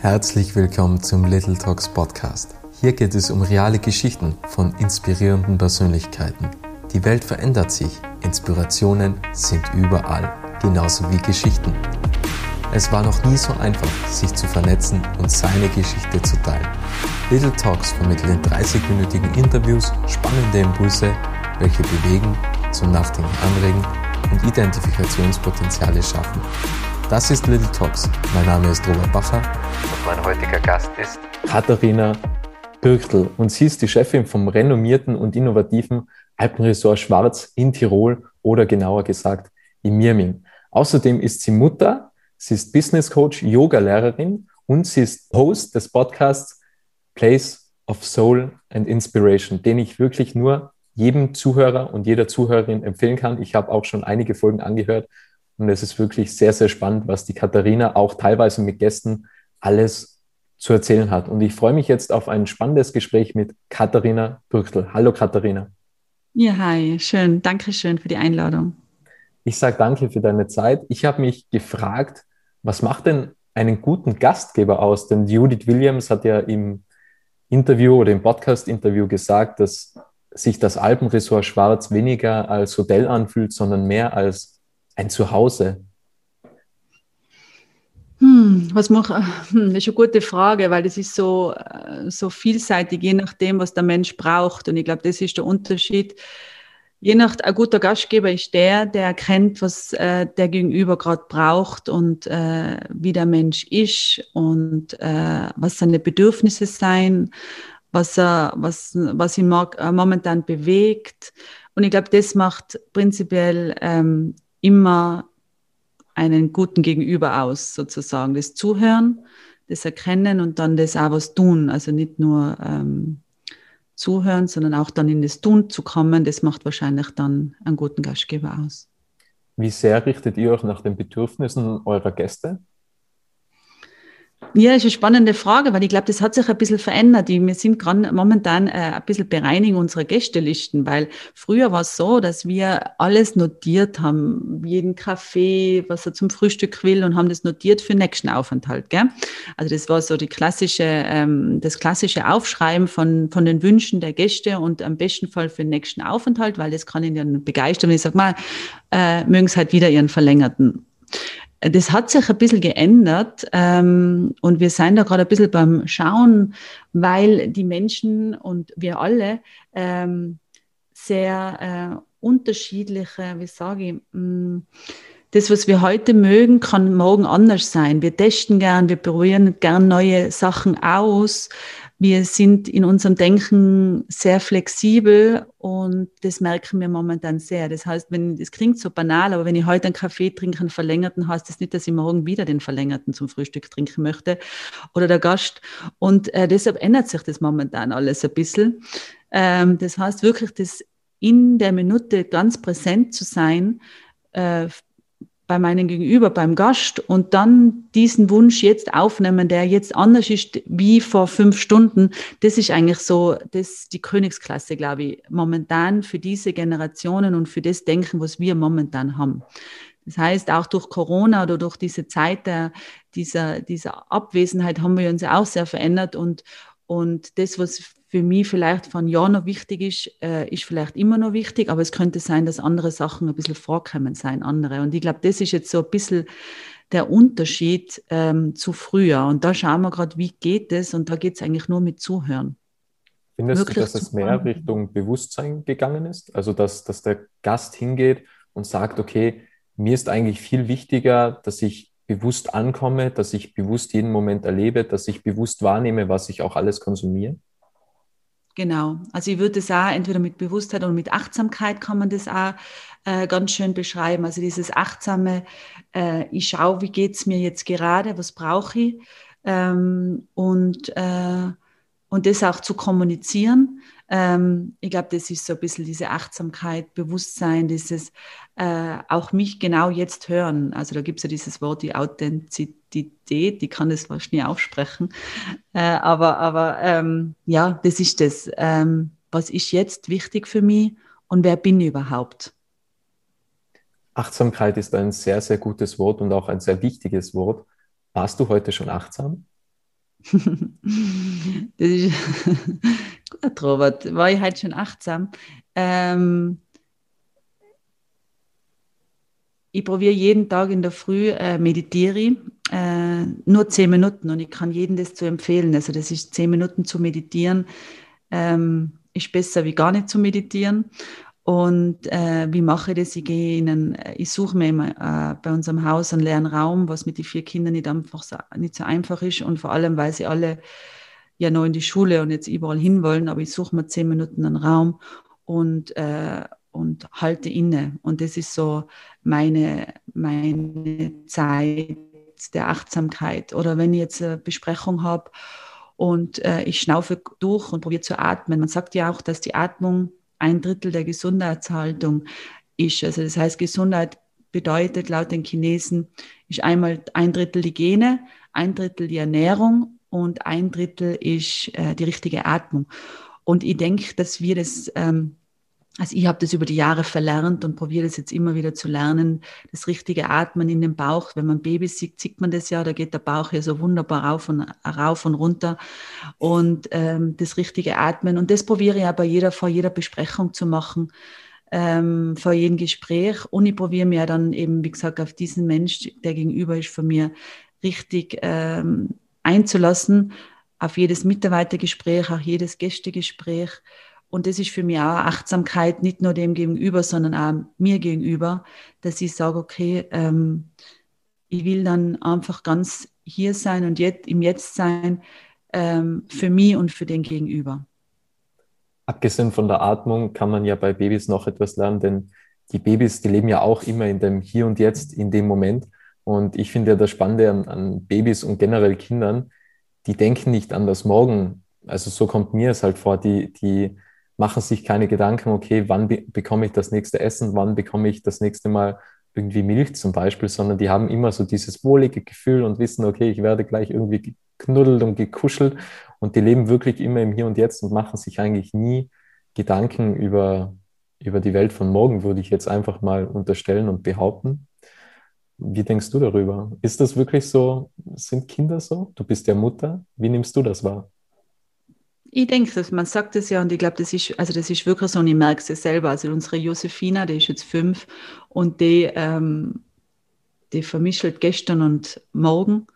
Herzlich willkommen zum Little Talks Podcast. Hier geht es um reale Geschichten von inspirierenden Persönlichkeiten. Die Welt verändert sich, Inspirationen sind überall, genauso wie Geschichten. Es war noch nie so einfach, sich zu vernetzen und seine Geschichte zu teilen. Little Talks vermitteln in 30-minütigen Interviews spannende Impulse, welche bewegen, zum Nachdenken anregen und Identifikationspotenziale schaffen. Das ist Little Talks. Mein Name ist Robert Bacher mein heutiger Gast ist Katharina Birchtel und sie ist die Chefin vom renommierten und innovativen Alpenresort Schwarz in Tirol oder genauer gesagt in Mirming. Außerdem ist sie Mutter, sie ist Business Coach, Yoga-Lehrerin und sie ist Host des Podcasts Place of Soul and Inspiration, den ich wirklich nur jedem Zuhörer und jeder Zuhörerin empfehlen kann. Ich habe auch schon einige Folgen angehört und es ist wirklich sehr, sehr spannend, was die Katharina auch teilweise mit Gästen alles zu erzählen hat. Und ich freue mich jetzt auf ein spannendes Gespräch mit Katharina Bürchtel. Hallo Katharina. Ja, hi, schön. Dankeschön für die Einladung. Ich sage danke für deine Zeit. Ich habe mich gefragt, was macht denn einen guten Gastgeber aus? Denn Judith Williams hat ja im Interview oder im Podcast-Interview gesagt, dass sich das Alpenresort Schwarz weniger als Hotel anfühlt, sondern mehr als ein Zuhause. Hm, was macht, hm, das ist eine gute Frage, weil das ist so, äh, so vielseitig, je nachdem, was der Mensch braucht. Und ich glaube, das ist der Unterschied. Je nach, ein guter Gastgeber ist der, der erkennt, was äh, der Gegenüber gerade braucht und äh, wie der Mensch ist und äh, was seine Bedürfnisse sein was, er, was, was ihn äh, momentan bewegt. Und ich glaube, das macht prinzipiell ähm, immer einen guten Gegenüber aus, sozusagen. Das Zuhören, das Erkennen und dann das auch was tun. Also nicht nur ähm, zuhören, sondern auch dann in das Tun zu kommen, das macht wahrscheinlich dann einen guten Gastgeber aus. Wie sehr richtet ihr euch nach den Bedürfnissen eurer Gäste? Ja, ist eine spannende Frage, weil ich glaube, das hat sich ein bisschen verändert. Wir sind gerade momentan äh, ein bisschen bereinigen unserer Gästelisten, weil früher war es so, dass wir alles notiert haben, jeden Kaffee, was er zum Frühstück will und haben das notiert für den nächsten Aufenthalt. Gell? Also das war so die klassische, ähm, das klassische Aufschreiben von, von den Wünschen der Gäste und am besten Fall für den nächsten Aufenthalt, weil das kann ihn dann begeistern. Und ich sage mal, äh, mögen sie halt wieder ihren verlängerten das hat sich ein bisschen geändert ähm, und wir sind da gerade ein bisschen beim Schauen, weil die Menschen und wir alle ähm, sehr äh, unterschiedliche, wie sage ich, mh, mm, das, was wir heute mögen, kann morgen anders sein. Wir testen gern, wir probieren gern neue Sachen aus. Wir sind in unserem Denken sehr flexibel und das merken wir momentan sehr. Das heißt, wenn, das klingt so banal, aber wenn ich heute einen Kaffee trinke, einen verlängerten, heißt das nicht, dass ich morgen wieder den verlängerten zum Frühstück trinken möchte oder der Gast. Und äh, deshalb ändert sich das momentan alles ein bisschen. Ähm, das heißt wirklich, das in der Minute ganz präsent zu sein, äh, bei meinem Gegenüber, beim Gast und dann diesen Wunsch jetzt aufnehmen, der jetzt anders ist wie vor fünf Stunden, das ist eigentlich so, das die Königsklasse, glaube ich, momentan für diese Generationen und für das Denken, was wir momentan haben. Das heißt, auch durch Corona oder durch diese Zeit der, dieser, dieser Abwesenheit haben wir uns ja auch sehr verändert und, und das, was für mich vielleicht von Jahr noch wichtig ist, äh, ist vielleicht immer noch wichtig, aber es könnte sein, dass andere Sachen ein bisschen vorkommen sein, andere. Und ich glaube, das ist jetzt so ein bisschen der Unterschied ähm, zu früher. Und da schauen wir gerade, wie geht es? Und da geht es eigentlich nur mit Zuhören. Findest Wirklich du, dass es mehr Richtung Bewusstsein gegangen ist? Also, dass, dass der Gast hingeht und sagt, okay, mir ist eigentlich viel wichtiger, dass ich bewusst ankomme, dass ich bewusst jeden Moment erlebe, dass ich bewusst wahrnehme, was ich auch alles konsumiere? Genau. Also ich würde es auch entweder mit Bewusstheit oder mit Achtsamkeit kann man das auch äh, ganz schön beschreiben. Also dieses achtsame, äh, ich schaue, wie geht es mir jetzt gerade, was brauche ich ähm, und, äh, und das auch zu kommunizieren. Ähm, ich glaube, das ist so ein bisschen diese Achtsamkeit, Bewusstsein, dieses äh, auch mich genau jetzt hören. Also da gibt es ja dieses Wort, die Authentizität, die kann das fast nie aussprechen. Äh, aber aber ähm, ja, das ist das. Ähm, was ist jetzt wichtig für mich und wer bin ich überhaupt? Achtsamkeit ist ein sehr, sehr gutes Wort und auch ein sehr wichtiges Wort. Warst du heute schon achtsam? das ist gut, Robert. War ich halt schon achtsam. Ähm, ich probiere jeden Tag in der Früh, äh, meditiere äh, nur zehn Minuten und ich kann jedem das zu empfehlen. Also das ist zehn Minuten zu meditieren, ähm, ist besser wie gar nicht zu meditieren. Und äh, wie mache ich das? Ich gehe in ich suche mir immer, äh, bei unserem Haus einen leeren Raum, was mit den vier Kindern nicht einfach so, nicht so einfach ist und vor allem, weil sie alle ja noch in die Schule und jetzt überall hinwollen, aber ich suche mir zehn Minuten einen Raum und, äh, und halte inne. Und das ist so meine, meine Zeit der Achtsamkeit. Oder wenn ich jetzt eine Besprechung habe und äh, ich schnaufe durch und probiere zu atmen. Man sagt ja auch, dass die Atmung ein Drittel der Gesundheitshaltung ist. Also das heißt, Gesundheit bedeutet laut den Chinesen, ist einmal ein Drittel die Gene, ein Drittel die Ernährung und ein Drittel ist äh, die richtige Atmung. Und ich denke, dass wir das ähm, also ich habe das über die Jahre verlernt und probiere das jetzt immer wieder zu lernen, das richtige Atmen in den Bauch. Wenn man Babys sieht, sieht man das ja, da geht der Bauch ja so wunderbar rauf und, rauf und runter. Und ähm, das richtige Atmen. Und das probiere ich aber jeder, vor jeder Besprechung zu machen, ähm, vor jedem Gespräch. Und ich probiere mir dann eben, wie gesagt, auf diesen Mensch, der gegenüber ist, von mir richtig ähm, einzulassen, auf jedes Mitarbeitergespräch, auch jedes Gästegespräch und das ist für mich auch Achtsamkeit, nicht nur dem gegenüber, sondern auch mir gegenüber, dass ich sage, okay, ähm, ich will dann einfach ganz hier sein und jetzt, im Jetzt sein ähm, für mich und für den Gegenüber. Abgesehen von der Atmung kann man ja bei Babys noch etwas lernen, denn die Babys, die leben ja auch immer in dem Hier und Jetzt, in dem Moment. Und ich finde ja das Spannende an, an Babys und generell Kindern, die denken nicht an das Morgen. Also so kommt mir es halt vor, die, die machen sich keine Gedanken, okay, wann be bekomme ich das nächste Essen, wann bekomme ich das nächste Mal irgendwie Milch zum Beispiel, sondern die haben immer so dieses wohlige Gefühl und wissen, okay, ich werde gleich irgendwie geknuddelt und gekuschelt und die leben wirklich immer im Hier und Jetzt und machen sich eigentlich nie Gedanken über, über die Welt von morgen, würde ich jetzt einfach mal unterstellen und behaupten. Wie denkst du darüber? Ist das wirklich so? Sind Kinder so? Du bist ja Mutter. Wie nimmst du das wahr? Ich denke, dass man sagt es ja und ich glaube, das ist, also das ist wirklich so und ich merke es selber. Also unsere Josefina, die ist jetzt fünf und die, ähm, die vermischelt gestern und morgen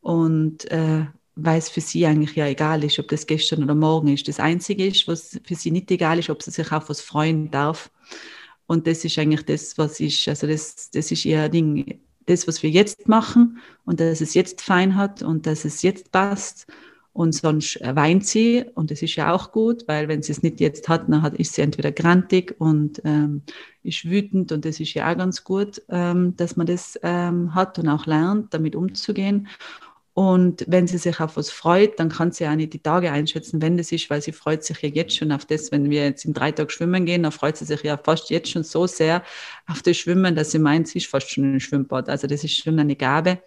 und äh, weil es für sie eigentlich ja egal ist, ob das gestern oder morgen ist. Das Einzige ist, was für sie nicht egal ist, ob sie sich auf was freuen darf. Und das ist eigentlich das, was ist, also das, das ist ihr Ding, das, was wir jetzt machen und dass es jetzt fein hat und dass es jetzt passt und sonst weint sie und das ist ja auch gut, weil wenn sie es nicht jetzt hat, dann ist sie entweder grantig und ähm, ist wütend und das ist ja auch ganz gut, ähm, dass man das ähm, hat und auch lernt, damit umzugehen. Und wenn sie sich auf was freut, dann kann sie auch nicht die Tage einschätzen, wenn das ist, weil sie freut sich ja jetzt schon auf das, wenn wir jetzt in drei Tagen schwimmen gehen, dann freut sie sich ja fast jetzt schon so sehr auf das Schwimmen, dass sie meint, sie ist fast schon ein Schwimmbad. Also das ist schon eine Gabe.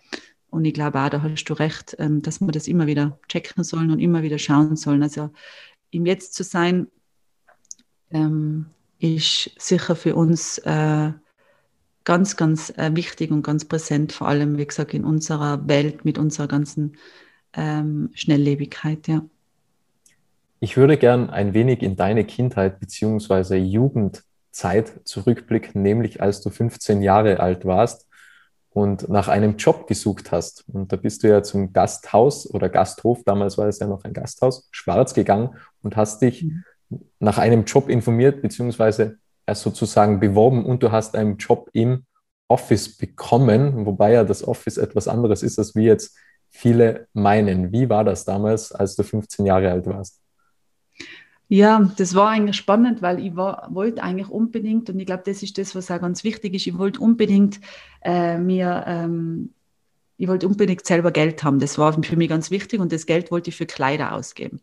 Und ich glaube auch, da hast du recht, ähm, dass wir das immer wieder checken sollen und immer wieder schauen sollen. Also im Jetzt zu sein, ähm, ist sicher für uns äh, ganz, ganz äh, wichtig und ganz präsent, vor allem, wie gesagt, in unserer Welt mit unserer ganzen ähm, Schnelllebigkeit, ja. Ich würde gern ein wenig in deine Kindheit bzw. Jugendzeit zurückblicken, nämlich als du 15 Jahre alt warst und nach einem Job gesucht hast. Und da bist du ja zum Gasthaus oder Gasthof, damals war es ja noch ein Gasthaus, Schwarz gegangen und hast dich mhm. nach einem Job informiert, beziehungsweise erst sozusagen beworben und du hast einen Job im Office bekommen, wobei ja das Office etwas anderes ist, als wir jetzt viele meinen. Wie war das damals, als du 15 Jahre alt warst? Ja, das war eigentlich spannend, weil ich war, wollte eigentlich unbedingt, und ich glaube, das ist das, was auch ganz wichtig ist, ich wollte unbedingt äh, mir, ähm, ich wollte unbedingt selber Geld haben. Das war für mich ganz wichtig und das Geld wollte ich für Kleider ausgeben.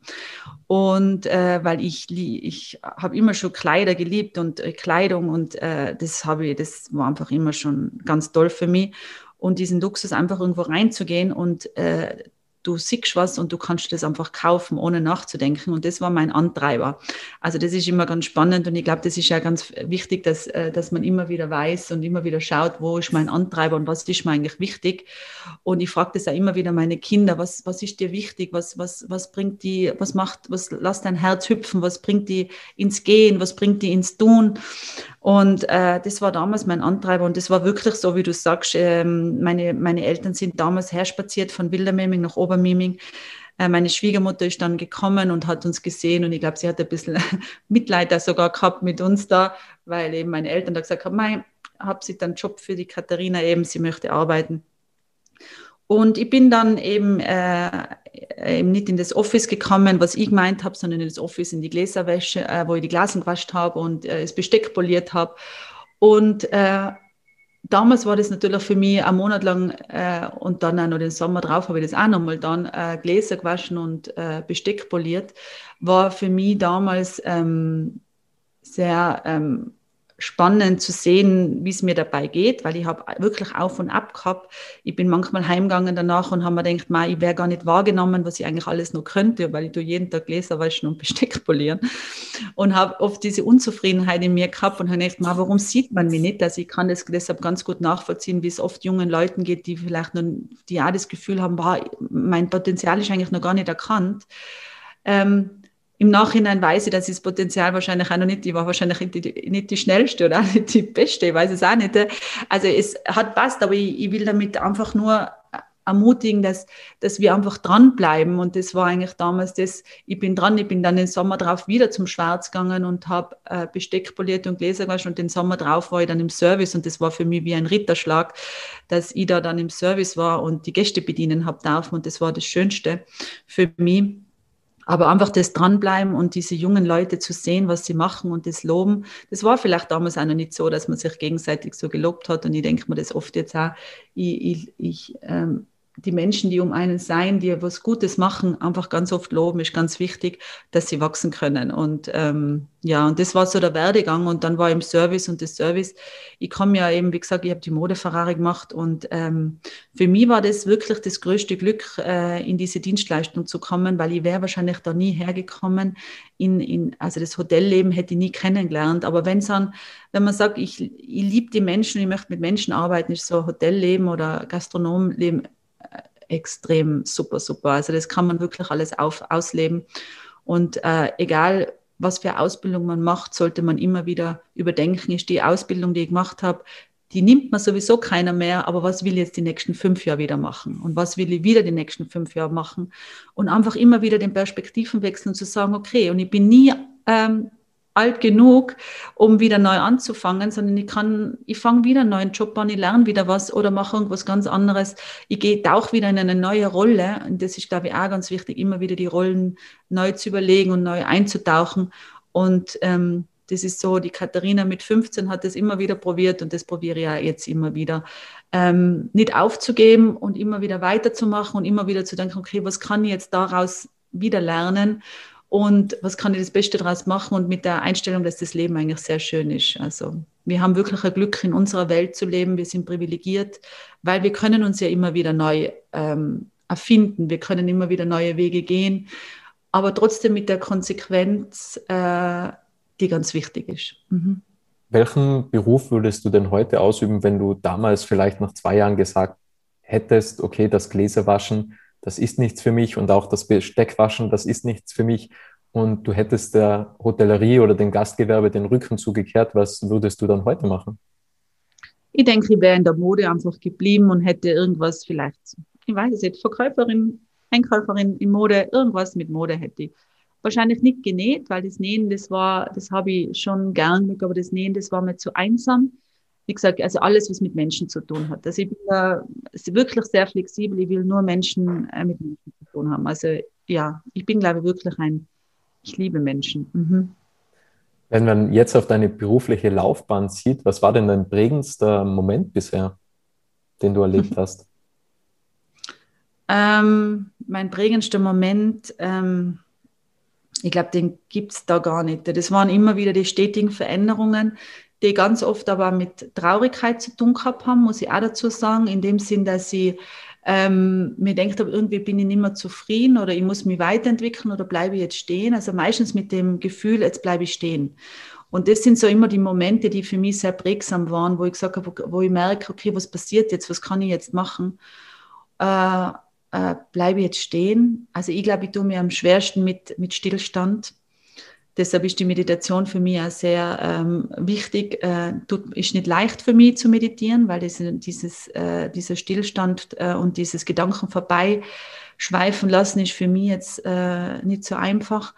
Und äh, weil ich, ich habe immer schon Kleider geliebt und äh, Kleidung und äh, das habe ich, das war einfach immer schon ganz toll für mich. Und diesen Luxus einfach irgendwo reinzugehen und äh, du siehst was und du kannst das einfach kaufen, ohne nachzudenken. Und das war mein Antreiber. Also das ist immer ganz spannend und ich glaube, das ist ja ganz wichtig, dass, äh, dass man immer wieder weiß und immer wieder schaut, wo ist mein Antreiber und was ist mir eigentlich wichtig. Und ich frage das auch immer wieder meine Kinder, was, was ist dir wichtig, was, was, was bringt die, was macht, was lässt dein Herz hüpfen, was bringt die ins Gehen, was bringt die ins Tun. Und äh, das war damals mein Antreiber und das war wirklich so, wie du sagst, ähm, meine, meine Eltern sind damals herspaziert von Wildermemming nach Obermemming. Äh, meine Schwiegermutter ist dann gekommen und hat uns gesehen und ich glaube, sie hat ein bisschen Mitleid da sogar gehabt mit uns da, weil eben meine Eltern da gesagt haben, mein, habe sie dann Job für die Katharina eben, sie möchte arbeiten. Und ich bin dann eben, äh, eben nicht in das Office gekommen, was ich gemeint habe, sondern in das Office in die Gläserwäsche, äh, wo ich die Glasen gewascht habe und äh, das Besteck poliert habe. Und äh, damals war das natürlich für mich ein Monat lang äh, und dann auch noch den Sommer drauf habe ich das auch nochmal dann äh, Gläser gewaschen und äh, Besteck poliert, war für mich damals ähm, sehr ähm, spannend zu sehen, wie es mir dabei geht, weil ich habe wirklich auf und ab gehabt. Ich bin manchmal heimgegangen danach und habe mir gedacht, ma, ich wäre gar nicht wahrgenommen, was ich eigentlich alles noch könnte, weil ich jeden Tag Gläser waschen und Besteck polieren und habe oft diese Unzufriedenheit in mir gehabt und habe gedacht, ma, warum sieht man mich nicht? Also ich kann das deshalb ganz gut nachvollziehen, wie es oft jungen Leuten geht, die vielleicht noch, die auch das Gefühl haben, bah, mein Potenzial ist eigentlich noch gar nicht erkannt. Ähm, im Nachhinein weiß ich, dass ich das Potenzial wahrscheinlich auch noch nicht, ich war wahrscheinlich nicht die, nicht die schnellste oder auch nicht die beste, ich weiß es auch nicht. Also es hat passt, aber ich, ich will damit einfach nur ermutigen, dass, dass wir einfach dranbleiben. Und das war eigentlich damals das, ich bin dran, ich bin dann den Sommer drauf wieder zum Schwarz gegangen und habe äh, Besteck poliert und Gläser gewaschen und den Sommer drauf war ich dann im Service und das war für mich wie ein Ritterschlag, dass ich da dann im Service war und die Gäste bedienen habe dürfen und das war das Schönste für mich. Aber einfach das Dranbleiben und diese jungen Leute zu sehen, was sie machen und das Loben, das war vielleicht damals auch noch nicht so, dass man sich gegenseitig so gelobt hat. Und ich denke mir das oft jetzt auch, ich, ich, ich ähm, die Menschen, die um einen sein, die was Gutes machen, einfach ganz oft loben, ist ganz wichtig, dass sie wachsen können. Und ähm, ja, und das war so der Werdegang. Und dann war im Service und das Service, ich komme ja eben, wie gesagt, ich habe die Mode Ferrari gemacht und ähm, für mich war das wirklich das größte Glück, äh, in diese Dienstleistung zu kommen, weil ich wäre wahrscheinlich da nie hergekommen. In, in, also das Hotelleben hätte ich nie kennengelernt. Aber wenn dann, wenn man sagt, ich, ich liebe die Menschen, ich möchte mit Menschen arbeiten, ist so Hotelleben oder Gastronomleben extrem super, super. Also das kann man wirklich alles auf, ausleben. Und äh, egal, was für Ausbildung man macht, sollte man immer wieder überdenken, ist die Ausbildung, die ich gemacht habe, die nimmt man sowieso keiner mehr, aber was will ich jetzt die nächsten fünf Jahre wieder machen? Und was will ich wieder die nächsten fünf Jahre machen? Und einfach immer wieder den Perspektiven wechseln und zu sagen, okay, und ich bin nie ähm, alt genug, um wieder neu anzufangen, sondern ich kann, ich fange wieder einen neuen Job an, ich lerne wieder was oder mache irgendwas ganz anderes. Ich gehe auch wieder in eine neue Rolle. Und das ist, glaube ich, auch ganz wichtig, immer wieder die Rollen neu zu überlegen und neu einzutauchen. Und ähm, das ist so, die Katharina mit 15 hat das immer wieder probiert und das probiere ich ja jetzt immer wieder. Ähm, nicht aufzugeben und immer wieder weiterzumachen und immer wieder zu denken, okay, was kann ich jetzt daraus wieder lernen? Und was kann ich das Beste daraus machen und mit der Einstellung, dass das Leben eigentlich sehr schön ist. Also wir haben wirklich ein Glück, in unserer Welt zu leben. Wir sind privilegiert, weil wir können uns ja immer wieder neu ähm, erfinden. Wir können immer wieder neue Wege gehen, aber trotzdem mit der Konsequenz, äh, die ganz wichtig ist. Mhm. Welchen Beruf würdest du denn heute ausüben, wenn du damals vielleicht nach zwei Jahren gesagt hättest, okay, das Gläserwaschen das ist nichts für mich und auch das Besteckwaschen, das ist nichts für mich und du hättest der Hotellerie oder dem Gastgewerbe den Rücken zugekehrt, was würdest du dann heute machen? Ich denke, ich wäre in der Mode einfach geblieben und hätte irgendwas vielleicht, ich weiß es nicht, Verkäuferin, Einkäuferin in Mode, irgendwas mit Mode hätte ich. Wahrscheinlich nicht genäht, weil das Nähen, das war, das habe ich schon gern, aber das Nähen, das war mir zu einsam wie gesagt, also alles, was mit Menschen zu tun hat. Also ich bin da wirklich sehr flexibel. Ich will nur Menschen äh, mit Menschen zu tun haben. Also ja, ich bin, glaube ich, wirklich ein, ich liebe Menschen. Mhm. Wenn man jetzt auf deine berufliche Laufbahn sieht, was war denn dein prägendster Moment bisher, den du erlebt hast? Ähm, mein prägendster Moment, ähm, ich glaube, den gibt es da gar nicht. Das waren immer wieder die stetigen Veränderungen, die ganz oft aber mit Traurigkeit zu tun gehabt haben, muss ich auch dazu sagen, in dem Sinn, dass sie Ähm, mir denkt aber irgendwie bin ich nicht mehr zufrieden oder ich muss mich weiterentwickeln oder bleibe ich jetzt stehen. Also meistens mit dem Gefühl, jetzt bleibe ich stehen. Und das sind so immer die Momente, die für mich sehr prägsam waren, wo ich gesagt habe, wo ich merke, okay, was passiert jetzt, was kann ich jetzt machen? Äh, äh, bleibe ich jetzt stehen? Also ich glaube, ich tue mir am schwersten mit, mit Stillstand. Deshalb ist die Meditation für mich auch sehr ähm, wichtig. Äh, tut, ist nicht leicht für mich zu meditieren, weil das, dieses, äh, dieser Stillstand äh, und dieses Gedanken vorbeischweifen lassen ist für mich jetzt äh, nicht so einfach.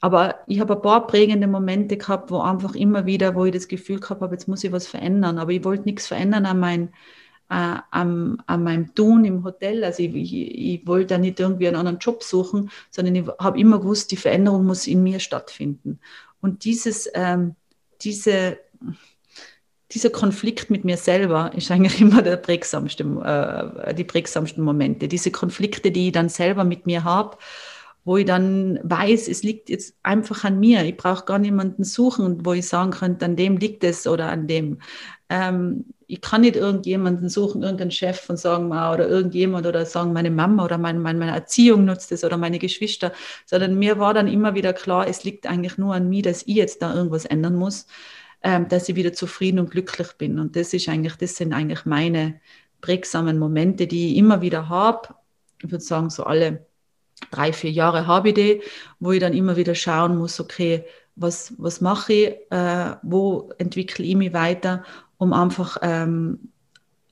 Aber ich habe ein paar prägende Momente gehabt, wo einfach immer wieder, wo ich das Gefühl gehabt habe, jetzt muss ich was verändern. Aber ich wollte nichts verändern an mein, äh, an, an meinem Tun im Hotel. Also ich, ich, ich wollte da nicht irgendwie einen anderen Job suchen, sondern ich habe immer gewusst, die Veränderung muss in mir stattfinden. Und dieses, ähm, diese, dieser Konflikt mit mir selber ist eigentlich immer der prägsamste, äh, die prägsamsten Momente. Diese Konflikte, die ich dann selber mit mir habe, wo ich dann weiß, es liegt jetzt einfach an mir. Ich brauche gar niemanden suchen, wo ich sagen könnte, an dem liegt es oder an dem. Ähm, ich kann nicht irgendjemanden suchen, irgendeinen Chef und sagen, oder irgendjemand oder sagen, meine Mama oder meine, meine Erziehung nutzt es oder meine Geschwister, sondern mir war dann immer wieder klar, es liegt eigentlich nur an mir, dass ich jetzt da irgendwas ändern muss, ähm, dass ich wieder zufrieden und glücklich bin. Und das ist eigentlich, das sind eigentlich meine prägsamen Momente, die ich immer wieder habe. Ich würde sagen, so alle drei, vier Jahre habe ich die, wo ich dann immer wieder schauen muss, okay, was, was mache ich, äh, wo entwickle ich mich weiter um einfach ähm,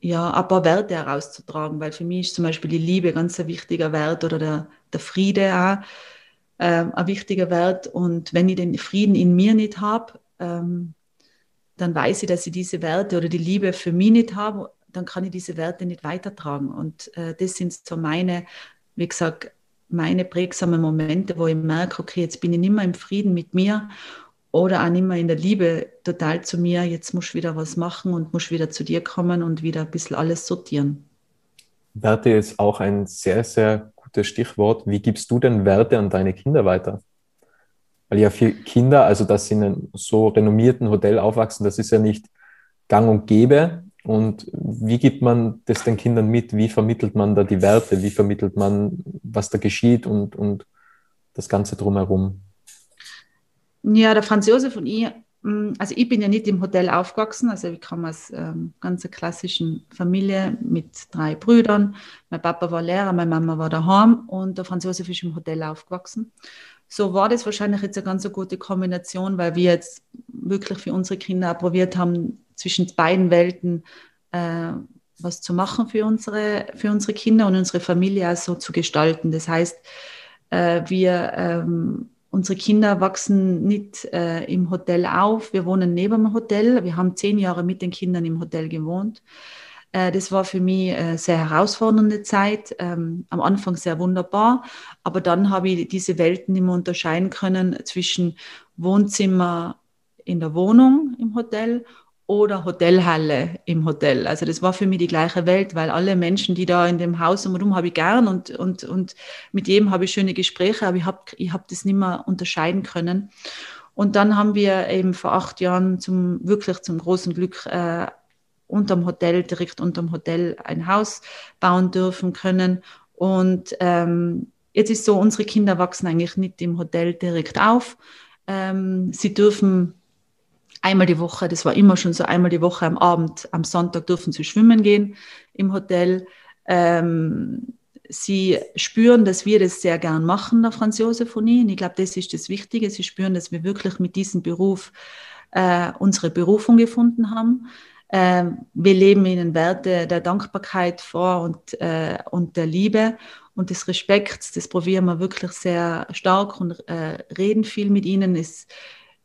ja, ein paar Werte herauszutragen, weil für mich ist zum Beispiel die Liebe ganz ein wichtiger Wert oder der, der Friede auch ähm, ein wichtiger Wert. Und wenn ich den Frieden in mir nicht habe, ähm, dann weiß ich, dass ich diese Werte oder die Liebe für mich nicht habe, dann kann ich diese Werte nicht weitertragen. Und äh, das sind so meine, wie gesagt, meine prägsamen Momente, wo ich merke, okay, jetzt bin ich nicht mehr im Frieden mit mir oder auch nicht mehr in der Liebe total zu mir, jetzt muss ich wieder was machen und muss wieder zu dir kommen und wieder ein bisschen alles sortieren. Werte ist auch ein sehr, sehr gutes Stichwort. Wie gibst du denn Werte an deine Kinder weiter? Weil ja für Kinder, also dass sie in einem so renommierten Hotel aufwachsen, das ist ja nicht gang und gäbe. Und wie gibt man das den Kindern mit? Wie vermittelt man da die Werte? Wie vermittelt man, was da geschieht und, und das Ganze drumherum? Ja, der Franz Josef und ich, mm, also ich bin ja nicht im Hotel aufgewachsen, also ich komme aus ähm, ganz klassischen Familie mit drei Brüdern. Mein Papa war Lehrer, meine Mama war daheim und der Franz Josef ist im Hotel aufgewachsen. So war das wahrscheinlich jetzt eine ganz gute Kombination, weil wir jetzt wirklich für unsere Kinder probiert haben, zwischen beiden Welten äh, was zu machen für unsere, für unsere Kinder und unsere Familie auch so zu gestalten. Das heißt, äh, wir ähm, Unsere Kinder wachsen nicht äh, im Hotel auf. Wir wohnen neben dem Hotel. Wir haben zehn Jahre mit den Kindern im Hotel gewohnt. Äh, das war für mich eine sehr herausfordernde Zeit. Ähm, am Anfang sehr wunderbar, aber dann habe ich diese Welten immer unterscheiden können zwischen Wohnzimmer in der Wohnung im Hotel oder Hotelhalle im Hotel. Also das war für mich die gleiche Welt, weil alle Menschen, die da in dem Haus umherum habe ich gern und, und, und mit jedem habe ich schöne Gespräche, aber ich habe ich hab das nicht mehr unterscheiden können. Und dann haben wir eben vor acht Jahren zum, wirklich zum großen Glück äh, unterm Hotel, direkt unterm Hotel ein Haus bauen dürfen können. Und ähm, jetzt ist so, unsere Kinder wachsen eigentlich nicht im Hotel direkt auf. Ähm, sie dürfen einmal die Woche, das war immer schon so, einmal die Woche am Abend, am Sonntag dürfen sie schwimmen gehen im Hotel. Ähm, sie spüren, dass wir das sehr gern machen, der Franz Josef und ich. Und ich glaube, das ist das Wichtige. Sie spüren, dass wir wirklich mit diesem Beruf äh, unsere Berufung gefunden haben. Äh, wir leben ihnen Werte der Dankbarkeit vor und, äh, und der Liebe und des Respekts. Das probieren wir wirklich sehr stark und äh, reden viel mit ihnen. Ist,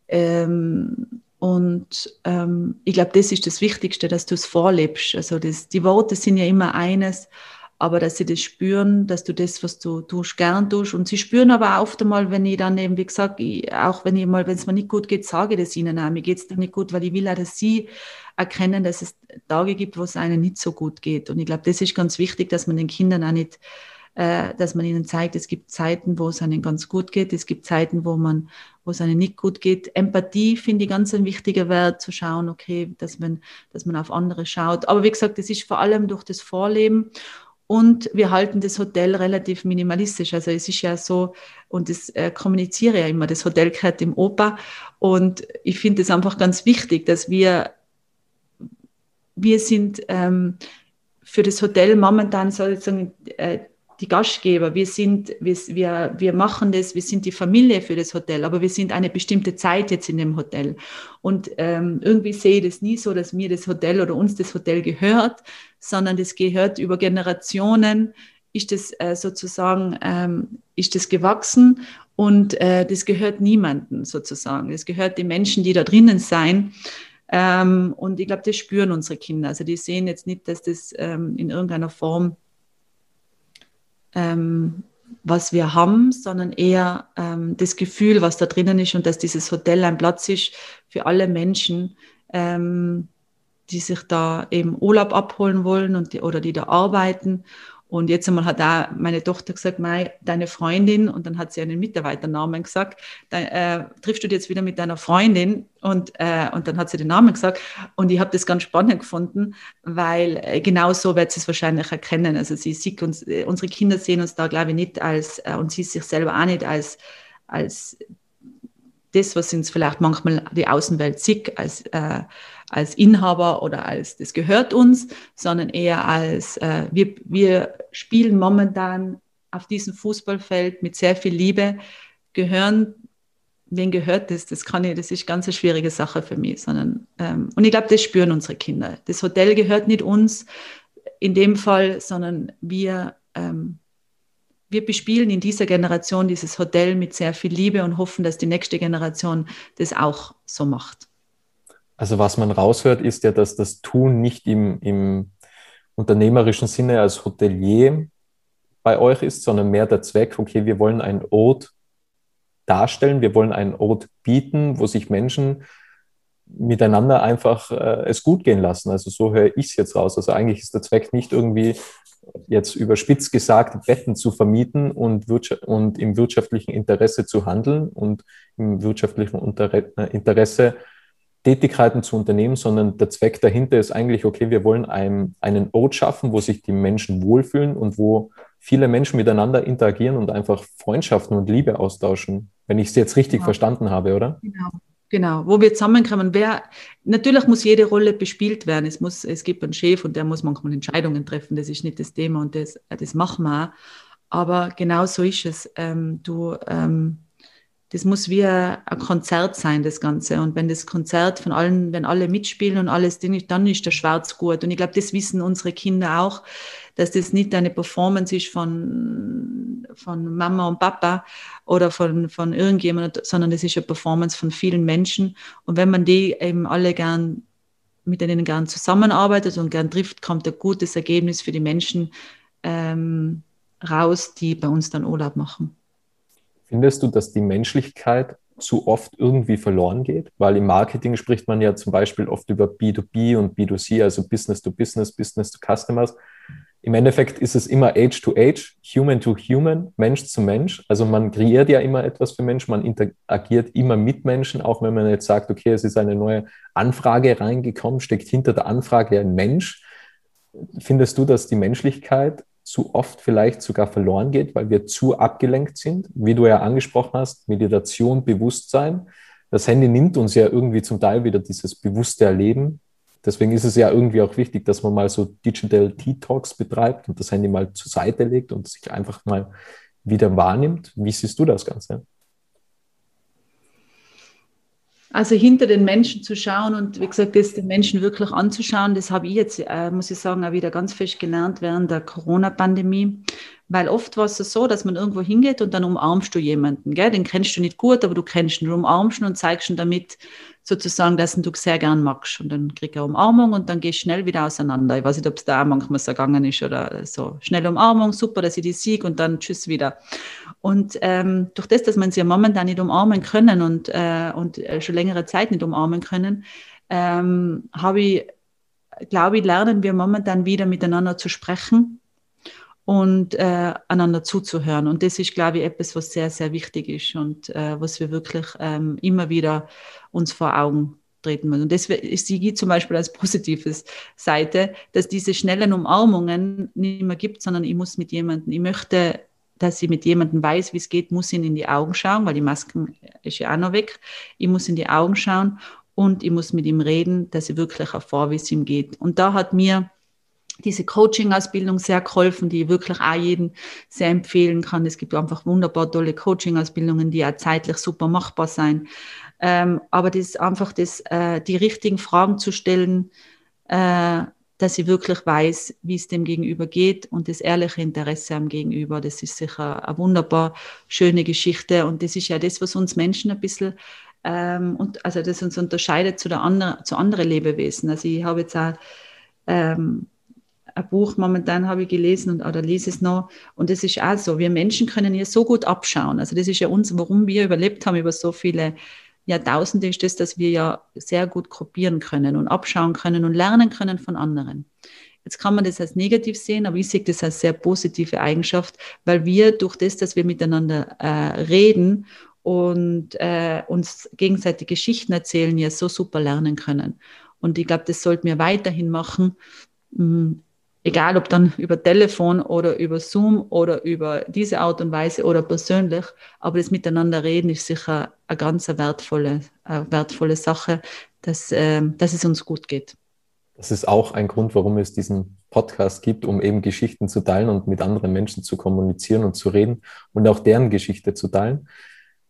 ähm, und ähm, ich glaube, das ist das Wichtigste, dass du es vorlebst. Also das, die Worte sind ja immer eines, aber dass sie das spüren, dass du das, was du tust, gern tust. Und sie spüren aber oft einmal, wenn ich dann eben, wie gesagt, ich, auch wenn ich mal, wenn es mir nicht gut geht, sage ich das ihnen auch. Mir geht es dann nicht gut, weil ich will auch, dass sie erkennen, dass es Tage gibt, wo es einem nicht so gut geht. Und ich glaube, das ist ganz wichtig, dass man den Kindern auch nicht äh, dass man ihnen zeigt, es gibt Zeiten, wo es einem ganz gut geht, es gibt Zeiten, wo man, wo es einem nicht gut geht. Empathie finde ich ganz ein wichtiger Wert, zu schauen, okay, dass man, dass man auf andere schaut. Aber wie gesagt, das ist vor allem durch das Vorleben und wir halten das Hotel relativ minimalistisch. Also es ist ja so, und das äh, kommuniziere ja immer, das Hotel gehört im Opa. Und ich finde es einfach ganz wichtig, dass wir, wir sind ähm, für das Hotel momentan sozusagen äh, die Gastgeber, wir sind, wir, wir, machen das, wir sind die Familie für das Hotel, aber wir sind eine bestimmte Zeit jetzt in dem Hotel. Und ähm, irgendwie sehe ich das nie so, dass mir das Hotel oder uns das Hotel gehört, sondern das gehört über Generationen, ist das äh, sozusagen, ähm, ist das gewachsen und äh, das gehört niemandem sozusagen. Das gehört den Menschen, die da drinnen sein. Ähm, und ich glaube, das spüren unsere Kinder. Also die sehen jetzt nicht, dass das ähm, in irgendeiner Form ähm, was wir haben, sondern eher ähm, das Gefühl, was da drinnen ist und dass dieses Hotel ein Platz ist für alle Menschen, ähm, die sich da eben Urlaub abholen wollen und die, oder die da arbeiten und jetzt einmal hat auch meine Tochter gesagt, Mai, deine Freundin, und dann hat sie einen Mitarbeiternamen gesagt, dann, äh, triffst du dich jetzt wieder mit deiner Freundin und, äh, und dann hat sie den Namen gesagt. Und ich habe das ganz spannend gefunden, weil äh, genau so wird sie es wahrscheinlich erkennen. Also sie sieht uns, äh, unsere Kinder sehen uns da, glaube ich, nicht als, äh, und sie sich selber auch nicht als, als das, was uns vielleicht manchmal die Außenwelt sieht, als, äh, als Inhaber oder als das gehört uns, sondern eher als äh, wir, wir spielen momentan auf diesem Fußballfeld mit sehr viel Liebe, gehören, wen gehört das? Das kann ich, das ist ganz eine schwierige Sache für mich, sondern ähm, und ich glaube, das spüren unsere Kinder. Das Hotel gehört nicht uns in dem Fall, sondern wir ähm, wir bespielen in dieser Generation dieses Hotel mit sehr viel Liebe und hoffen, dass die nächste Generation das auch so macht. Also was man raushört, ist ja, dass das Tun nicht im, im unternehmerischen Sinne als Hotelier bei euch ist, sondern mehr der Zweck, okay, wir wollen einen Ort darstellen, wir wollen einen Ort bieten, wo sich Menschen miteinander einfach äh, es gut gehen lassen. Also so höre ich es jetzt raus. Also eigentlich ist der Zweck nicht irgendwie jetzt überspitzt gesagt, Betten zu vermieten und, und im wirtschaftlichen Interesse zu handeln und im wirtschaftlichen äh, Interesse Tätigkeiten zu unternehmen, sondern der Zweck dahinter ist eigentlich, okay, wir wollen einen, einen Ort schaffen, wo sich die Menschen wohlfühlen und wo viele Menschen miteinander interagieren und einfach Freundschaften und Liebe austauschen, wenn ich es jetzt richtig genau. verstanden habe, oder? Genau. Genau, wo wir zusammenkommen. Wer, natürlich muss jede Rolle bespielt werden. Es, muss, es gibt einen Chef und der muss manchmal Entscheidungen treffen. Das ist nicht das Thema und das, das machen wir auch. Aber genau so ist es. Ähm, du, ähm, das muss wie ein Konzert sein, das Ganze. Und wenn das Konzert von allen, wenn alle mitspielen und alles, dann ist der Schwarz gut. Und ich glaube, das wissen unsere Kinder auch, dass das nicht eine Performance ist von, von Mama und Papa oder von, von irgendjemandem, sondern das ist eine Performance von vielen Menschen. Und wenn man die eben alle gern mit denen gern zusammenarbeitet und gern trifft, kommt ein gutes Ergebnis für die Menschen ähm, raus, die bei uns dann Urlaub machen. Findest du, dass die Menschlichkeit zu oft irgendwie verloren geht? Weil im Marketing spricht man ja zum Beispiel oft über B2B und B2C, also Business to Business, Business to Customers. Im Endeffekt ist es immer Age to Age, Human to Human, Mensch zu Mensch. Also man kreiert ja immer etwas für Menschen, man interagiert immer mit Menschen, auch wenn man jetzt sagt, okay, es ist eine neue Anfrage reingekommen, steckt hinter der Anfrage ein Mensch. Findest du, dass die Menschlichkeit zu oft vielleicht sogar verloren geht, weil wir zu abgelenkt sind? Wie du ja angesprochen hast, Meditation, Bewusstsein. Das Handy nimmt uns ja irgendwie zum Teil wieder dieses bewusste Erleben Deswegen ist es ja irgendwie auch wichtig, dass man mal so Digital Detox betreibt und das Handy mal zur Seite legt und sich einfach mal wieder wahrnimmt. Wie siehst du das Ganze? Also hinter den Menschen zu schauen und wie gesagt, das den Menschen wirklich anzuschauen, das habe ich jetzt, äh, muss ich sagen, auch wieder ganz fest gelernt während der Corona-Pandemie. Weil oft war es so, dass man irgendwo hingeht und dann umarmst du jemanden. Gell? Den kennst du nicht gut, aber du kennst ihn, du umarmst ihn und zeigst ihn damit, sozusagen, dass du sehr gern magst. Und dann krieg ich eine Umarmung und dann gehst schnell wieder auseinander. Ich weiß nicht, ob es da auch manchmal so gegangen ist oder so. Schnelle Umarmung, super, dass ich die sieg und dann tschüss wieder. Und ähm, durch das, dass man sie momentan nicht umarmen können und, äh, und äh, schon längere Zeit nicht umarmen können, ähm, habe ich, glaube ich, lernen wir momentan wieder miteinander zu sprechen und äh, einander zuzuhören. Und das ist, glaube ich, etwas, was sehr, sehr wichtig ist und äh, was wir wirklich ähm, immer wieder uns vor Augen treten muss. Und das sehe ich zum Beispiel als positives Seite, dass diese schnellen Umarmungen nicht mehr gibt, sondern ich muss mit jemandem, ich möchte, dass ich mit jemandem weiß, wie es geht, muss ihn in die Augen schauen, weil die Maske ist ja auch noch weg. Ich muss in die Augen schauen und ich muss mit ihm reden, dass ich wirklich erfahre, wie es ihm geht. Und da hat mir diese Coaching-Ausbildung sehr geholfen, die ich wirklich auch jedem sehr empfehlen kann. Es gibt einfach wunderbar tolle Coaching-Ausbildungen, die auch zeitlich super machbar sein. Ähm, aber das einfach das, äh, die richtigen Fragen zu stellen, äh, dass ich wirklich weiß, wie es dem Gegenüber geht und das ehrliche Interesse am Gegenüber, das ist sicher eine wunderbar schöne Geschichte und das ist ja das, was uns Menschen ein bisschen ähm, und also das uns unterscheidet zu, der andre, zu anderen Lebewesen. Also ich habe jetzt auch ähm, ein Buch momentan habe ich gelesen und, oder lese es noch. Und das ist auch so. Wir Menschen können hier so gut abschauen. Also das ist ja uns, warum wir überlebt haben über so viele Jahrtausende, ist das, dass wir ja sehr gut kopieren können und abschauen können und lernen können von anderen. Jetzt kann man das als negativ sehen, aber ich sehe das als sehr positive Eigenschaft, weil wir durch das, dass wir miteinander äh, reden und äh, uns gegenseitig Geschichten erzählen, ja so super lernen können. Und ich glaube, das sollten wir weiterhin machen, mm, egal ob dann über Telefon oder über Zoom oder über diese Art und Weise oder persönlich, aber das Miteinander reden ist sicher eine ganz wertvolle, eine wertvolle Sache, dass, äh, dass es uns gut geht. Das ist auch ein Grund, warum es diesen Podcast gibt, um eben Geschichten zu teilen und mit anderen Menschen zu kommunizieren und zu reden und auch deren Geschichte zu teilen.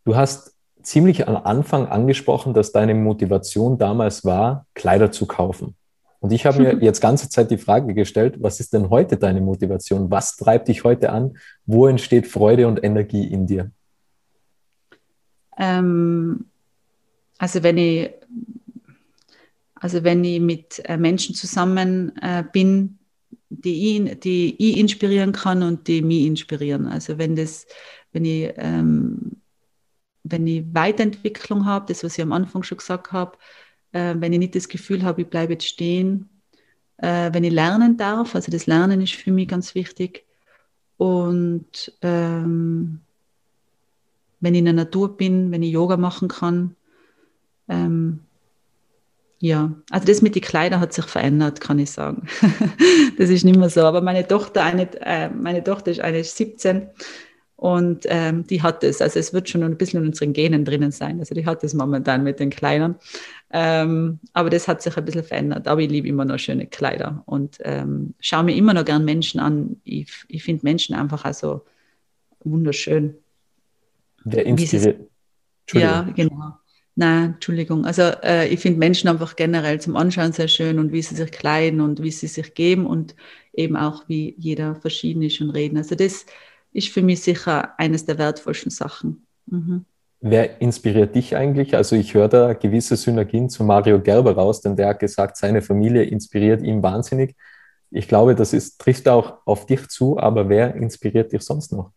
Du hast ziemlich am Anfang angesprochen, dass deine Motivation damals war, Kleider zu kaufen. Und ich habe mir jetzt ganze Zeit die Frage gestellt, was ist denn heute deine Motivation? Was treibt dich heute an? Wo entsteht Freude und Energie in dir? Ähm, also wenn ich, also wenn ich mit äh, Menschen zusammen äh, bin, die ich, die ich inspirieren kann und die mich inspirieren. Also wenn das, wenn ich, ähm, wenn ich Weiterentwicklung habe, das, was ich am Anfang schon gesagt habe, äh, wenn ich nicht das Gefühl habe, ich bleibe jetzt stehen, äh, wenn ich lernen darf, also das Lernen ist für mich ganz wichtig. Und ähm, wenn ich in der Natur bin, wenn ich Yoga machen kann, ähm, ja, also das mit den Kleidern hat sich verändert, kann ich sagen. das ist nicht mehr so. Aber meine Tochter, eine, äh, meine Tochter ist eine 17 und ähm, die hat es. Also es wird schon ein bisschen in unseren Genen drinnen sein. Also die hat es momentan mit den Kleidern. Ähm, aber das hat sich ein bisschen verändert. Aber ich liebe immer noch schöne Kleider und ähm, schaue mir immer noch gern Menschen an. Ich, ich finde Menschen einfach also wunderschön. Wer inspiriert? Ja, genau. Nein, Entschuldigung. Also äh, ich finde Menschen einfach generell zum Anschauen sehr schön und wie sie sich kleiden und wie sie sich geben und eben auch wie jeder verschieden ist und reden. Also das ist für mich sicher eines der wertvollsten Sachen. Mhm. Wer inspiriert dich eigentlich? Also ich höre da gewisse Synergien zu Mario Gerber raus, denn der hat gesagt, seine Familie inspiriert ihn wahnsinnig. Ich glaube, das ist, trifft auch auf dich zu, aber wer inspiriert dich sonst noch?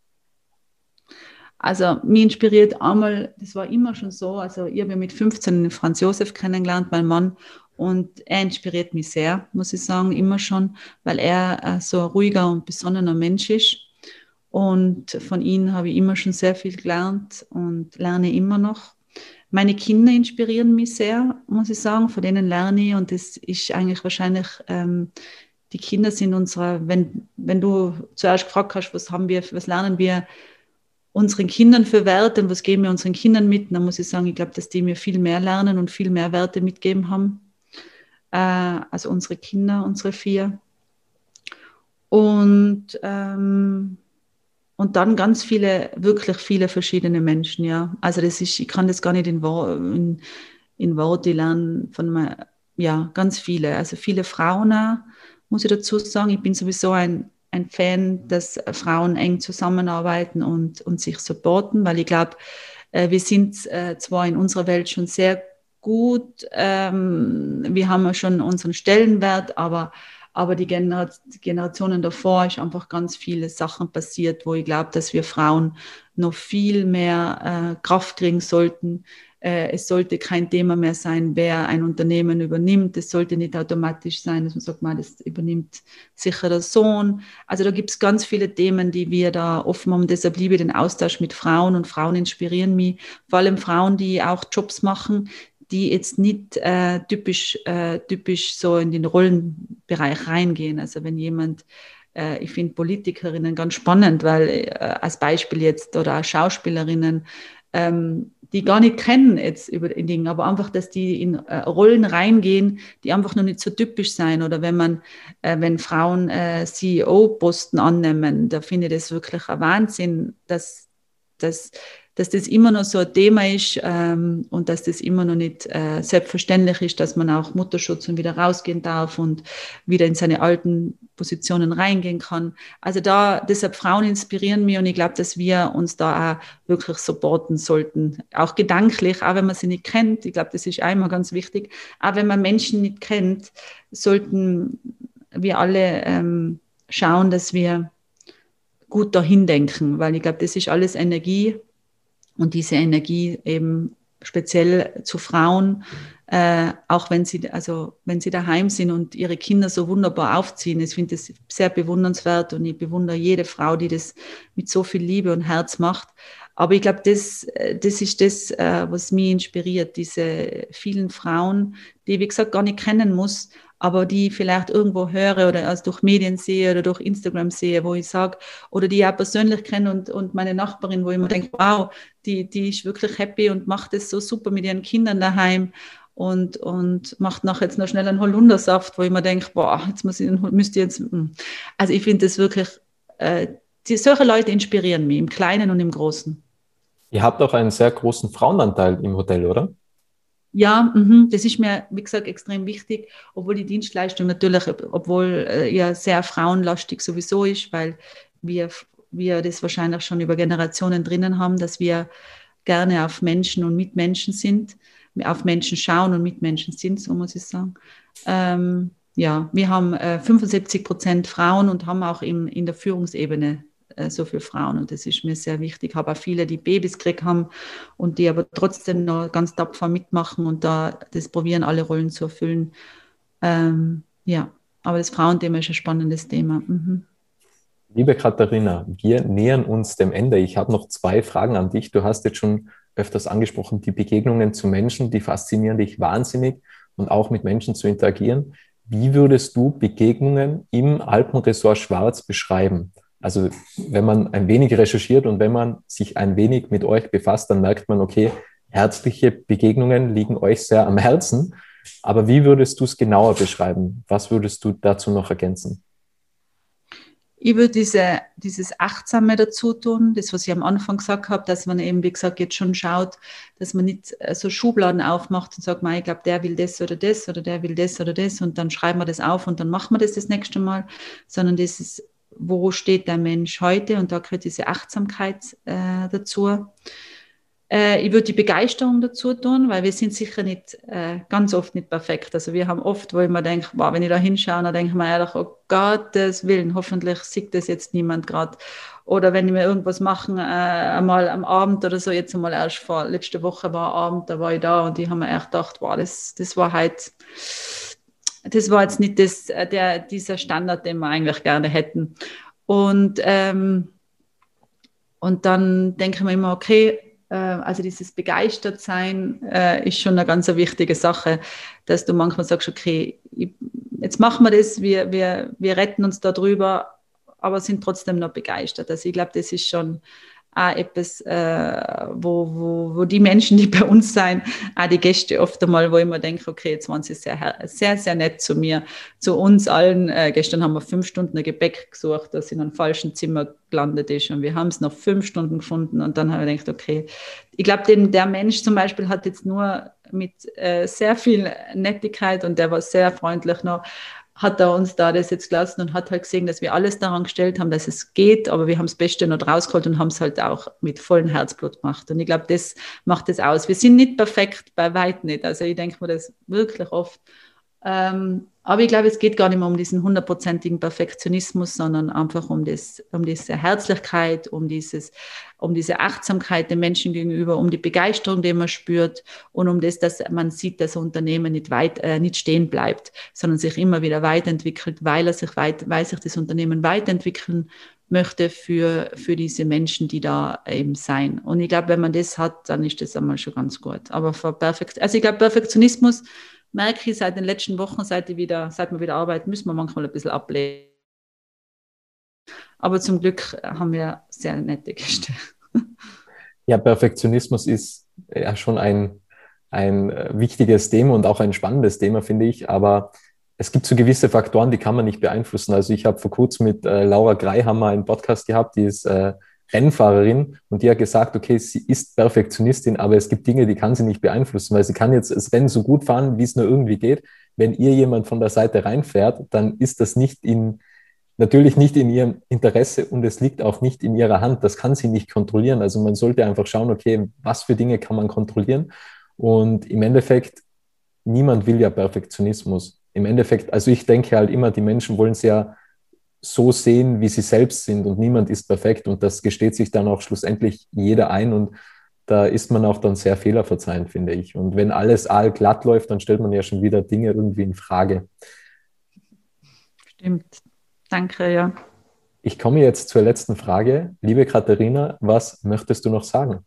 Also mich inspiriert einmal, das war immer schon so, also ich habe mit 15 Franz Josef kennengelernt, mein Mann, und er inspiriert mich sehr, muss ich sagen, immer schon, weil er äh, so ein ruhiger und besonnener Mensch ist. Und von ihnen habe ich immer schon sehr viel gelernt und lerne immer noch. Meine Kinder inspirieren mich sehr, muss ich sagen. Von denen lerne ich und das ist eigentlich wahrscheinlich, ähm, die Kinder sind unserer, wenn, wenn du zuerst gefragt hast, was haben wir, was lernen wir unseren Kindern für Werte und was geben wir unseren Kindern mit, dann muss ich sagen, ich glaube, dass die mir viel mehr lernen und viel mehr Werte mitgeben haben. Äh, also unsere Kinder, unsere vier. Und ähm, und dann ganz viele, wirklich viele verschiedene Menschen, ja. Also das ist, ich kann das gar nicht in, in, in Worte lernen von mir, ja, ganz viele. Also viele Frauen muss ich dazu sagen. Ich bin sowieso ein, ein Fan, dass Frauen eng zusammenarbeiten und, und sich supporten, weil ich glaube, äh, wir sind äh, zwar in unserer Welt schon sehr gut, ähm, wir haben ja schon unseren Stellenwert, aber aber die Generationen davor ist einfach ganz viele Sachen passiert, wo ich glaube, dass wir Frauen noch viel mehr äh, Kraft kriegen sollten. Äh, es sollte kein Thema mehr sein, wer ein Unternehmen übernimmt. Es sollte nicht automatisch sein, dass man sagt, man, das übernimmt sicher der Sohn. Also da gibt es ganz viele Themen, die wir da offen haben. Deshalb liebe ich den Austausch mit Frauen und Frauen inspirieren mich. Vor allem Frauen, die auch Jobs machen, die jetzt nicht äh, typisch, äh, typisch so in den Rollenbereich reingehen. Also wenn jemand, äh, ich finde Politikerinnen ganz spannend, weil äh, als Beispiel jetzt oder Schauspielerinnen, ähm, die gar nicht kennen jetzt über den Dingen, aber einfach, dass die in äh, Rollen reingehen, die einfach noch nicht so typisch sein. Oder wenn man, äh, wenn Frauen CEO-Posten annehmen, da finde ich das wirklich ein Wahnsinn, dass, dass dass das immer noch so ein Thema ist ähm, und dass das immer noch nicht äh, selbstverständlich ist, dass man auch Mutterschutz und wieder rausgehen darf und wieder in seine alten Positionen reingehen kann. Also da, deshalb Frauen inspirieren mich und ich glaube, dass wir uns da auch wirklich supporten sollten. Auch gedanklich, auch wenn man sie nicht kennt. Ich glaube, das ist einmal ganz wichtig. Auch wenn man Menschen nicht kennt, sollten wir alle ähm, schauen, dass wir gut dahin denken, weil ich glaube, das ist alles Energie und diese Energie eben speziell zu Frauen, äh, auch wenn sie, also wenn sie daheim sind und ihre Kinder so wunderbar aufziehen. Ich finde das sehr bewundernswert und ich bewundere jede Frau, die das mit so viel Liebe und Herz macht. Aber ich glaube, das, das ist das, äh, was mich inspiriert, diese vielen Frauen, die, ich, wie gesagt, gar nicht kennen muss, aber die vielleicht irgendwo höre oder also durch Medien sehe oder durch Instagram sehe, wo ich sage, oder die ich auch persönlich kenne und, und meine Nachbarin, wo ich mir denke, wow, die, die ist wirklich happy und macht es so super mit ihren Kindern daheim und, und macht nachher jetzt noch schnell einen Holundersaft, wo ich mir denke, boah, jetzt muss ich, müsste jetzt, hm. also ich finde das wirklich, äh, die, solche Leute inspirieren mich im Kleinen und im Großen. Ihr habt auch einen sehr großen Frauenanteil im Hotel, oder? Ja, mh, das ist mir, wie gesagt, extrem wichtig, obwohl die Dienstleistung natürlich, obwohl äh, ja sehr frauenlastig sowieso ist, weil wir, wir das wahrscheinlich schon über Generationen drinnen haben, dass wir gerne auf Menschen und Mitmenschen sind, auf Menschen schauen und Mitmenschen sind, so muss ich sagen. Ähm, ja, wir haben äh, 75 Prozent Frauen und haben auch im, in der Führungsebene äh, so viele Frauen. Und das ist mir sehr wichtig. Ich habe auch viele, die Babys gekriegt haben und die aber trotzdem noch ganz tapfer mitmachen und da das probieren, alle Rollen zu erfüllen. Ähm, ja, aber das Frauenthema ist ein spannendes Thema. Mhm. Liebe Katharina, wir nähern uns dem Ende. Ich habe noch zwei Fragen an dich. Du hast jetzt schon öfters angesprochen, die Begegnungen zu Menschen, die faszinieren dich wahnsinnig und auch mit Menschen zu interagieren. Wie würdest du Begegnungen im Alpenresort Schwarz beschreiben? Also wenn man ein wenig recherchiert und wenn man sich ein wenig mit euch befasst, dann merkt man, okay, herzliche Begegnungen liegen euch sehr am Herzen. Aber wie würdest du es genauer beschreiben? Was würdest du dazu noch ergänzen? Ich würde diese, dieses Achtsame dazu tun, das, was ich am Anfang gesagt habe, dass man eben, wie gesagt, jetzt schon schaut, dass man nicht äh, so Schubladen aufmacht und sagt, ich glaube, der will das oder das oder der will das oder das und dann schreiben wir das auf und dann machen wir das das nächste Mal, sondern das ist wo steht der Mensch heute und da gehört diese Achtsamkeit äh, dazu. Äh, ich würde die Begeisterung dazu tun, weil wir sind sicher nicht, äh, ganz oft nicht perfekt. Also wir haben oft, wo ich mir denke, wow, wenn ich da hinschaue, dann denke ich mir ehrlich, oh Gottes Willen, hoffentlich sieht das jetzt niemand gerade. Oder wenn wir irgendwas machen, äh, einmal am Abend oder so, jetzt einmal erst vor, letzte Woche war Abend, da war ich da und ich habe mir echt gedacht, wow, das, das war halt, das war jetzt nicht das, äh, der, dieser Standard, den wir eigentlich gerne hätten. Und, ähm, und dann denke ich mir immer, okay, äh, also dieses Begeistertsein äh, ist schon eine ganz wichtige Sache, dass du manchmal sagst, okay, ich, jetzt machen wir das, wir, wir, wir retten uns da drüber, aber sind trotzdem noch begeistert. Also ich glaube, das ist schon auch etwas, äh, wo, wo, wo die Menschen, die bei uns sein, auch die Gäste oft einmal, wo ich mir denke, okay, jetzt waren sie sehr, sehr, sehr nett zu mir, zu uns allen. Äh, gestern haben wir fünf Stunden ein Gepäck gesucht, das in einem falschen Zimmer gelandet ist. Und wir haben es noch fünf Stunden gefunden. Und dann habe ich gedacht, okay, ich glaube, der Mensch zum Beispiel hat jetzt nur mit äh, sehr viel Nettigkeit und der war sehr freundlich noch hat er uns da das jetzt gelassen und hat halt gesehen, dass wir alles daran gestellt haben, dass es geht, aber wir haben das Beste noch rausgeholt und haben es halt auch mit vollem Herzblut gemacht. Und ich glaube, das macht es aus. Wir sind nicht perfekt, bei weit nicht. Also ich denke mir das wirklich oft. Ähm, aber ich glaube, es geht gar nicht mehr um diesen hundertprozentigen Perfektionismus, sondern einfach um, das, um diese Herzlichkeit, um, dieses, um diese Achtsamkeit den Menschen gegenüber, um die Begeisterung, die man spürt und um das, dass man sieht, dass ein Unternehmen nicht, weit, äh, nicht stehen bleibt, sondern sich immer wieder weiterentwickelt, weil, er sich weit, weil sich das Unternehmen weiterentwickeln möchte für, für diese Menschen, die da eben sein. Und ich glaube, wenn man das hat, dann ist das einmal schon ganz gut. Aber für Perfekt, also ich glaube, Perfektionismus merke ich seit den letzten Wochen, seit, ich wieder, seit wir wieder arbeiten, müssen wir manchmal ein bisschen ablehnen. Aber zum Glück haben wir sehr nette Gäste. Ja, Perfektionismus ist ja schon ein, ein äh, wichtiges Thema und auch ein spannendes Thema, finde ich. Aber es gibt so gewisse Faktoren, die kann man nicht beeinflussen. Also ich habe vor kurzem mit äh, Laura Greihammer einen Podcast gehabt, die ist äh, Rennfahrerin und die hat gesagt, okay, sie ist Perfektionistin, aber es gibt Dinge, die kann sie nicht beeinflussen, weil sie kann jetzt das Rennen so gut fahren, wie es nur irgendwie geht. Wenn ihr jemand von der Seite reinfährt, dann ist das nicht in, natürlich nicht in ihrem Interesse und es liegt auch nicht in ihrer Hand. Das kann sie nicht kontrollieren. Also man sollte einfach schauen, okay, was für Dinge kann man kontrollieren? Und im Endeffekt, niemand will ja Perfektionismus im Endeffekt, also ich denke halt immer, die Menschen wollen es ja so sehen, wie sie selbst sind und niemand ist perfekt und das gesteht sich dann auch schlussendlich jeder ein und da ist man auch dann sehr fehlerverzeihend, finde ich. Und wenn alles allglatt läuft, dann stellt man ja schon wieder Dinge irgendwie in Frage. Stimmt. Danke, ja. Ich komme jetzt zur letzten Frage. Liebe Katharina, was möchtest du noch sagen?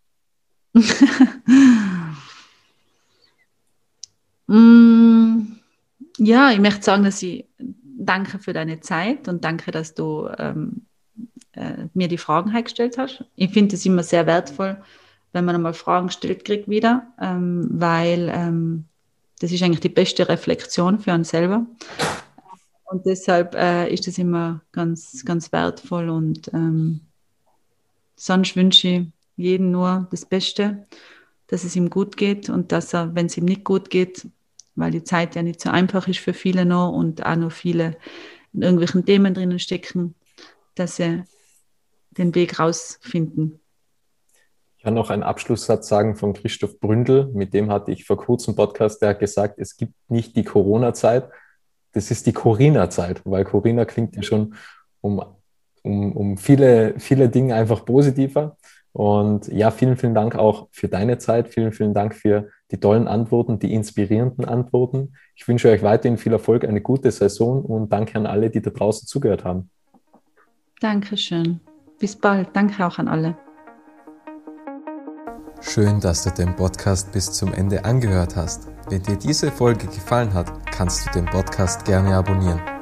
mm. Ja, ich möchte sagen, dass ich danke für deine Zeit und danke, dass du ähm, äh, mir die Fragen gestellt hast. Ich finde es immer sehr wertvoll, wenn man einmal Fragen stellt, kriegt wieder, ähm, weil ähm, das ist eigentlich die beste Reflexion für einen selber. Und deshalb äh, ist das immer ganz, ganz wertvoll und ähm, sonst wünsche ich jedem nur das Beste, dass es ihm gut geht und dass er, wenn es ihm nicht gut geht, weil die Zeit ja nicht so einfach ist für viele noch und auch noch viele in irgendwelchen Themen drinnen stecken, dass sie den Weg rausfinden. Ich kann noch einen Abschlusssatz sagen von Christoph Bründel, mit dem hatte ich vor kurzem Podcast, der hat gesagt, es gibt nicht die Corona-Zeit, das ist die Corina-Zeit, weil Corina klingt ja schon um, um, um viele, viele Dinge einfach positiver. Und ja, vielen, vielen Dank auch für deine Zeit. Vielen, vielen Dank für die tollen Antworten, die inspirierenden Antworten. Ich wünsche euch weiterhin viel Erfolg, eine gute Saison und danke an alle, die da draußen zugehört haben. Dankeschön. Bis bald. Danke auch an alle. Schön, dass du den Podcast bis zum Ende angehört hast. Wenn dir diese Folge gefallen hat, kannst du den Podcast gerne abonnieren.